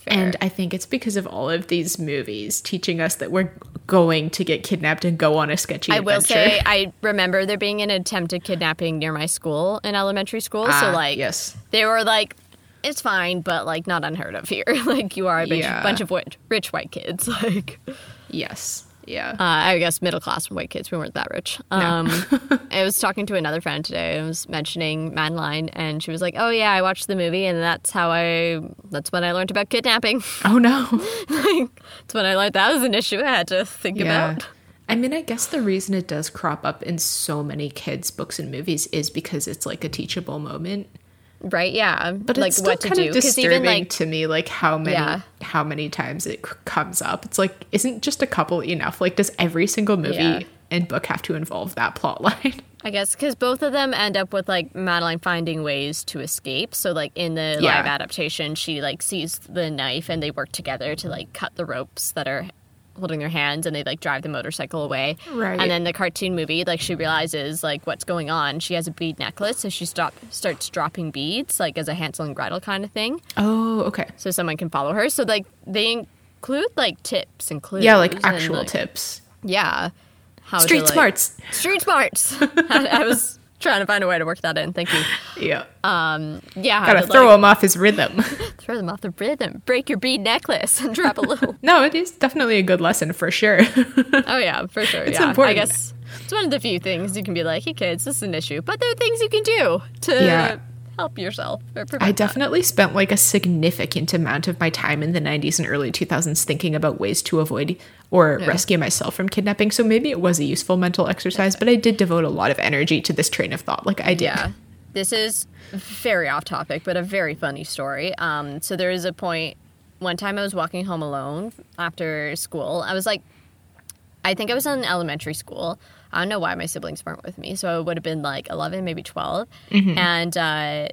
And I think it's because of all of these movies teaching us that we're going to get kidnapped and go on a sketchy I will say, I remember there being an attempted kidnapping near my school in elementary school. so, Ah, like, yes. they were like, it's fine, but like not unheard of here. *laughs* like, you are a bunch, Yeah. bunch of rich, rich white kids. *laughs* Like, Yes. Yeah. uh, I guess middle class white kids. We weren't that rich. Um, *laughs* I was talking to another friend today. I was mentioning Madeline, and she was like, "Oh yeah, I watched the movie, and that's how I. That's when I learned about kidnapping. oh no. like, that's when I learned that was an issue I had to think about." I mean, I guess the reason it does crop up in so many kids' books and movies is because it's like a teachable moment. Right? Yeah. But like what to kind do of because disturbing even like to me, like how many Yeah. how many times it c- comes up. It's like, isn't just a couple enough? Like, does every single movie Yeah. and book have to involve that plot line? *laughs* I guess because both of them end up with like Madeline finding ways to escape. So like in the Yeah. live adaptation, she like sees the knife and they work together to like cut the ropes that are holding their hands and they like drive the motorcycle away. Right. And then the cartoon movie, like she realizes like what's going on. She has a bead necklace, so she stop starts dropping beads like as a Hansel and Gretel kind of thing, Oh, okay. so someone can follow her. So like they include like tips and clues. Yeah, like and, actual like, tips. Yeah. How to, Street like- smarts. Street smarts. I, *laughs* I was trying to find a way to work that in. Thank you. Yeah. Um, yeah, Gotta throw like, him off his rhythm. *laughs* throw them off the rhythm, break your bead necklace, and drop a *laughs* little. no, it is definitely a good lesson for sure. *laughs* oh yeah, for sure. It's yeah, I guess it's one of the few things you can be like, "Hey kids, this is an issue," but there are things you can do to Yeah. help yourself. I that. definitely spent like a significant amount of my time in the 90s and early 2000s thinking about ways to avoid or rescue myself from kidnapping. So maybe it was a useful mental exercise, but I did devote a lot of energy to this train of thought. Like I did. Yeah. This is very off topic, but a very funny story. Um, so there is a point one time I was walking home alone after school. I was like, I think I was in elementary school. I don't know why my siblings weren't with me. So it would have been like 11, maybe 12. And, uh,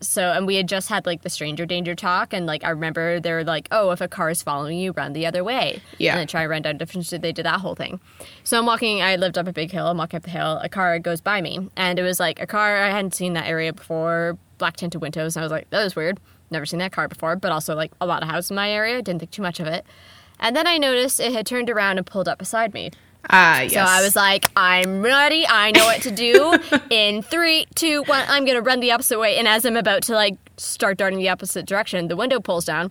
so and we had just had like the stranger danger talk and like i remember they're like oh if a car is following you run the other way. Yeah. and then try to run down different street they did that whole thing. So i'm walking i lived up a big hill i'm walking up the hill a car goes by me. And it was like a car i hadn't seen that area before black tinted windows and i was like that was weird. Never seen that car before but also like a lot of houses in my area didn't think too much of it. And then i noticed it had turned around and pulled up beside me Ah, yes. so I was like, I'm ready. I know what to do. *laughs* In three, two, one, I'm gonna run the opposite way. And as I'm about to like start darting the opposite direction, the window pulls down.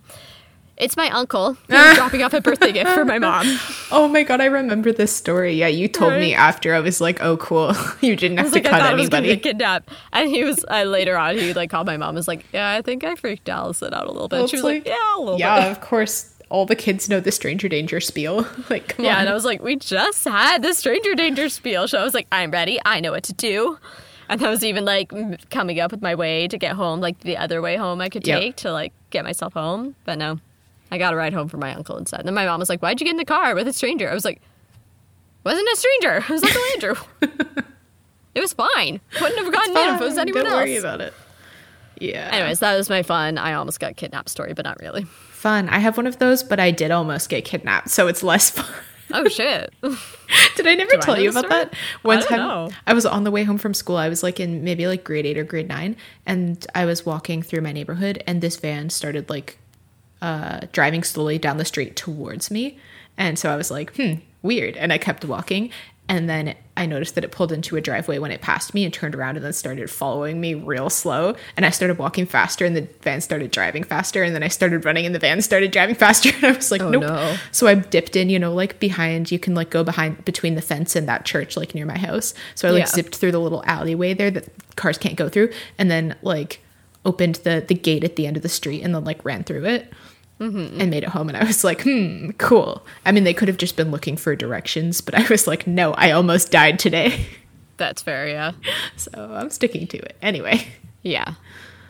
It's my uncle *laughs* who's dropping off a birthday gift for my mom. *laughs* oh my god, I remember this story. Yeah, you told me after. I was like, oh, cool. you didn't have I was to like, I cut I was anybody. get kidnapped. And he was uh, later on. He like called my mom. and Was like, yeah, I think I freaked Allison out a little bit. Well, she was like, like- yeah, a little bit. Yeah, bit. of course. All the kids know the stranger danger spiel. *laughs* like, come Yeah, on. and I was like, we just had the stranger danger spiel. So I was like, I'm ready. I know what to do. And I was even like coming up with my way to get home, like the other way home I could Yep. take to like get myself home. But no, I got a ride home from my uncle instead. And then my mom was like, "Why'd you get in the car with a stranger?" I was like, "Wasn't a stranger. *laughs* It was Uncle Andrew. *laughs* it was fine. Couldn't have gotten in if it was anyone Don't else." worry about it. Yeah. Anyways, that was my fun. I almost got kidnapped story, but not really. Fun. I have one of those, but I did almost get kidnapped, so it's less fun. Oh shit! *laughs* Did I never I tell know you about story? that? One I time know. I was on the way home from school. I was like in maybe like grade eight or grade nine, and I was walking through my neighborhood, and this van started like uh, driving slowly down the street towards me, and so I was like, hmm, weird, and I kept walking, and then I noticed that it pulled into a driveway when it passed me and turned around and then started following me real slow, and I started walking faster, and the van started driving faster, and then I started running, and the van started driving *laughs* faster, and I was like, oh, nope. no. So I dipped in, you know, like behind, you can like go behind between the fence and that church, like near my house. So I like Yeah. zipped through the little alleyway there that cars can't go through, and then like opened the the gate at the end of the street and then like ran through it and made it home. And I was like, hmm, cool. I mean, they could have just been looking for directions, but I was like, no, I almost died today. That's fair. Yeah. *laughs* so I'm sticking to it anyway. Yeah.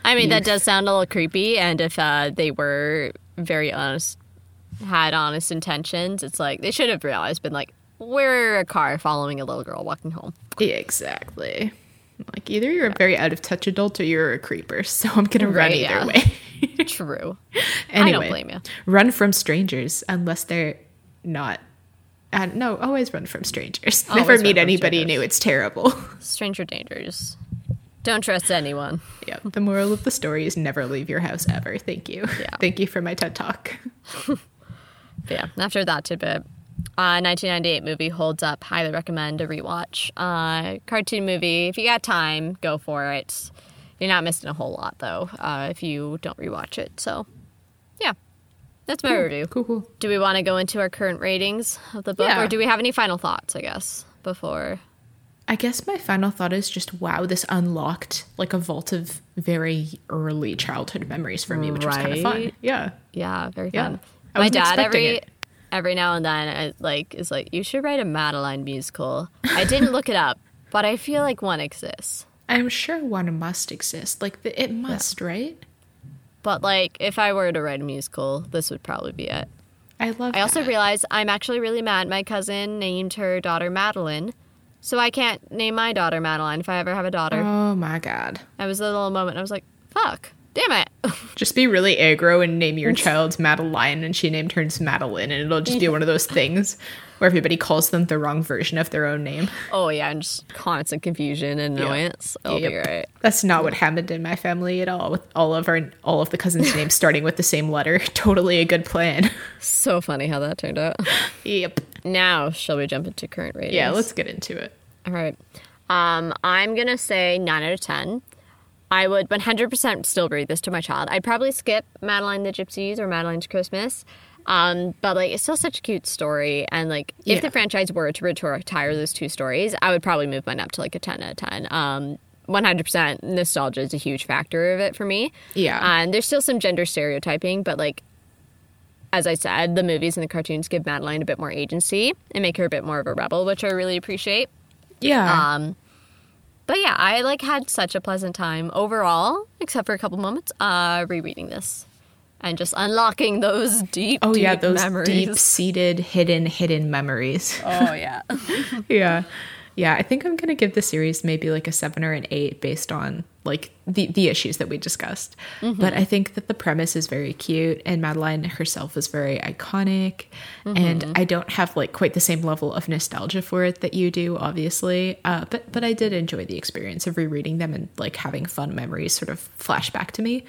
I mean, that does sound a little creepy. And if uh, they were very honest, had honest intentions, it's like they should have realized, been like, we're a car following a little girl walking home. Exactly. Like either you're a very out of touch adult or you're a creeper. So I'm gonna run either yeah. way. *laughs* *laughs* True. Anyway, I don't blame you. Run from strangers unless they're not. Uh, no, always run from strangers. *laughs* Always Never meet anybody strangers. new. It's terrible. Stranger dangers. Don't trust anyone. yeah. The moral of the story is never leave your house ever. Thank you. Yeah. Thank you for my TED talk. Yeah, after that tidbit, uh, 1998 movie holds up. Highly recommend a rewatch. Uh, cartoon movie. If you got time, go for it. You're not missing a whole lot though uh, if you don't rewatch it. So, yeah, that's my review. Cool, cool. Do we want to go into our current ratings of the book, Yeah. or do we have any final thoughts? I guess before. I guess my final thought is just wow, this unlocked like a vault of very early childhood memories for me, which was kind of fun. Yeah. Yeah, very Yeah. fun. I My dad every it. Every now and then uh, like is like, you should write a Madeline musical. I didn't look it up, but I feel like one exists. I'm sure one must exist. Like the, it must, right? But like, if I were to write a musical, this would probably be it. I love. I also that. realized I'm actually really mad. My cousin named her daughter Madeline, so I can't name my daughter Madeline if I ever have a daughter. Oh my god. I was a little moment. I was like, fuck, damn it. Just be really aggro and name your child Madeline, and she named hers Madeline, and it'll just be one of those things where everybody calls them the wrong version of their own name. oh yeah, and just constant confusion and annoyance. It'll be right. That's not what happened in my family at all. With all of our all of the cousins' names starting with the same letter, *laughs* totally a good plan. So funny how that turned out. yep. Now, shall we jump into current ratings? Yeah, let's get into it. All right. Um, I'm gonna say nine out of ten. I would 100% still read this to my child. I'd probably skip Madeline the Gypsies or Madeline's Christmas. Um, but like it's still such a cute story, and like if Yeah. the franchise were to retire those two stories, I would probably move mine up to like a 10 out of 10. Um, 100% nostalgia is a huge factor of it for me. Yeah. and there's still some gender stereotyping, but like as I said, the movies and the cartoons give Madeline a bit more agency and make her a bit more of a rebel, which I really appreciate. Yeah. Um, but yeah, I like had such a pleasant time overall, except for a couple moments, uh, rereading this and just unlocking those deep, oh yeah, those deep-seated, hidden, hidden memories. Oh yeah, *laughs* yeah. Yeah, I think I'm gonna give the series maybe like a seven or an eight based on like the the issues that we discussed. But I think that the premise is very cute and Madeline herself is very iconic. And I don't have like quite the same level of nostalgia for it that you do, obviously. Uh, but but I did enjoy the experience of rereading them and like having fun memories sort of flash back to me.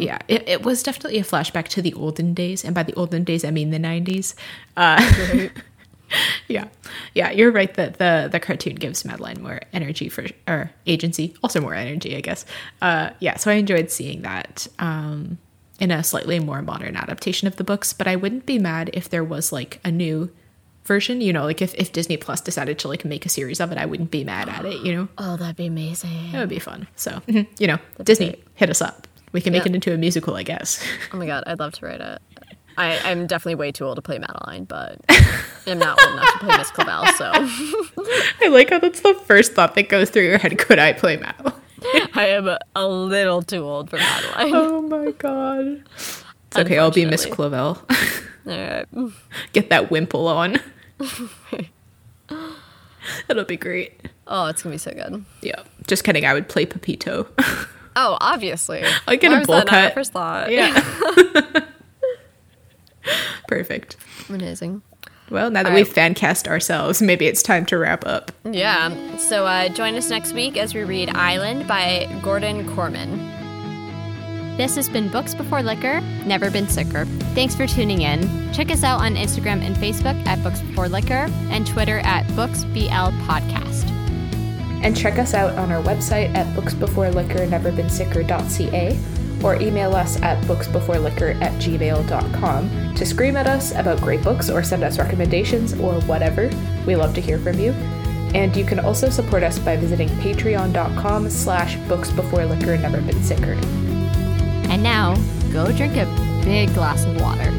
Yeah, it, it was definitely a flashback to the olden days, and by the olden days I mean the '90s. Uh, *laughs* *laughs* yeah, yeah, you're right that the the cartoon gives Madeline more energy for or agency, also more energy, I guess. Uh, yeah, so I enjoyed seeing that um, in a slightly more modern adaptation of the books. But I wouldn't be mad if there was like a new version. You know, like if if Disney Plus decided to like make a series of it, I wouldn't be mad at it. You know, *gasps* oh that'd be amazing. that would be fun. So you know, Disney, great. hit us up. We can make it into a musical, I guess. Oh my god, I'd love to write it. I, I'm definitely way too old to play Madeline, but I'm not old enough to play Miss Clavel, so *laughs* I like how that's the first thought that goes through your head. Could I play Madeline? I am a, a little too old for Madeline. Oh my god. It's okay, I'll be Miss Clavel. All right. *laughs* Get that wimple on. *laughs* It'll be great. Oh, it's gonna be so good. Yeah. Just kidding, I would play Pepito. Oh, obviously. I'll get Why a bowl that not my cut. first thought? yeah. Perfect. Amazing. Well, now that All we've right. fan cast ourselves, maybe it's time to wrap up. Yeah. So uh, join us next week as we read Island by Gordon Korman. This has been Books Before Liquor, Never Been Sicker. Thanks for tuning in. Check us out on Instagram and Facebook at Books Before Liquor and Twitter at BooksBL Podcast. And check us out on our website at booksbeforeliquorneverbeensicker.ca or email us at booksbeforeliquor at gmail.com to scream at us about great books or send us recommendations or whatever. We love to hear from you. And you can also support us by visiting patreon.com slash booksbeforeliquor never been sicker. And now, go drink a big glass of water.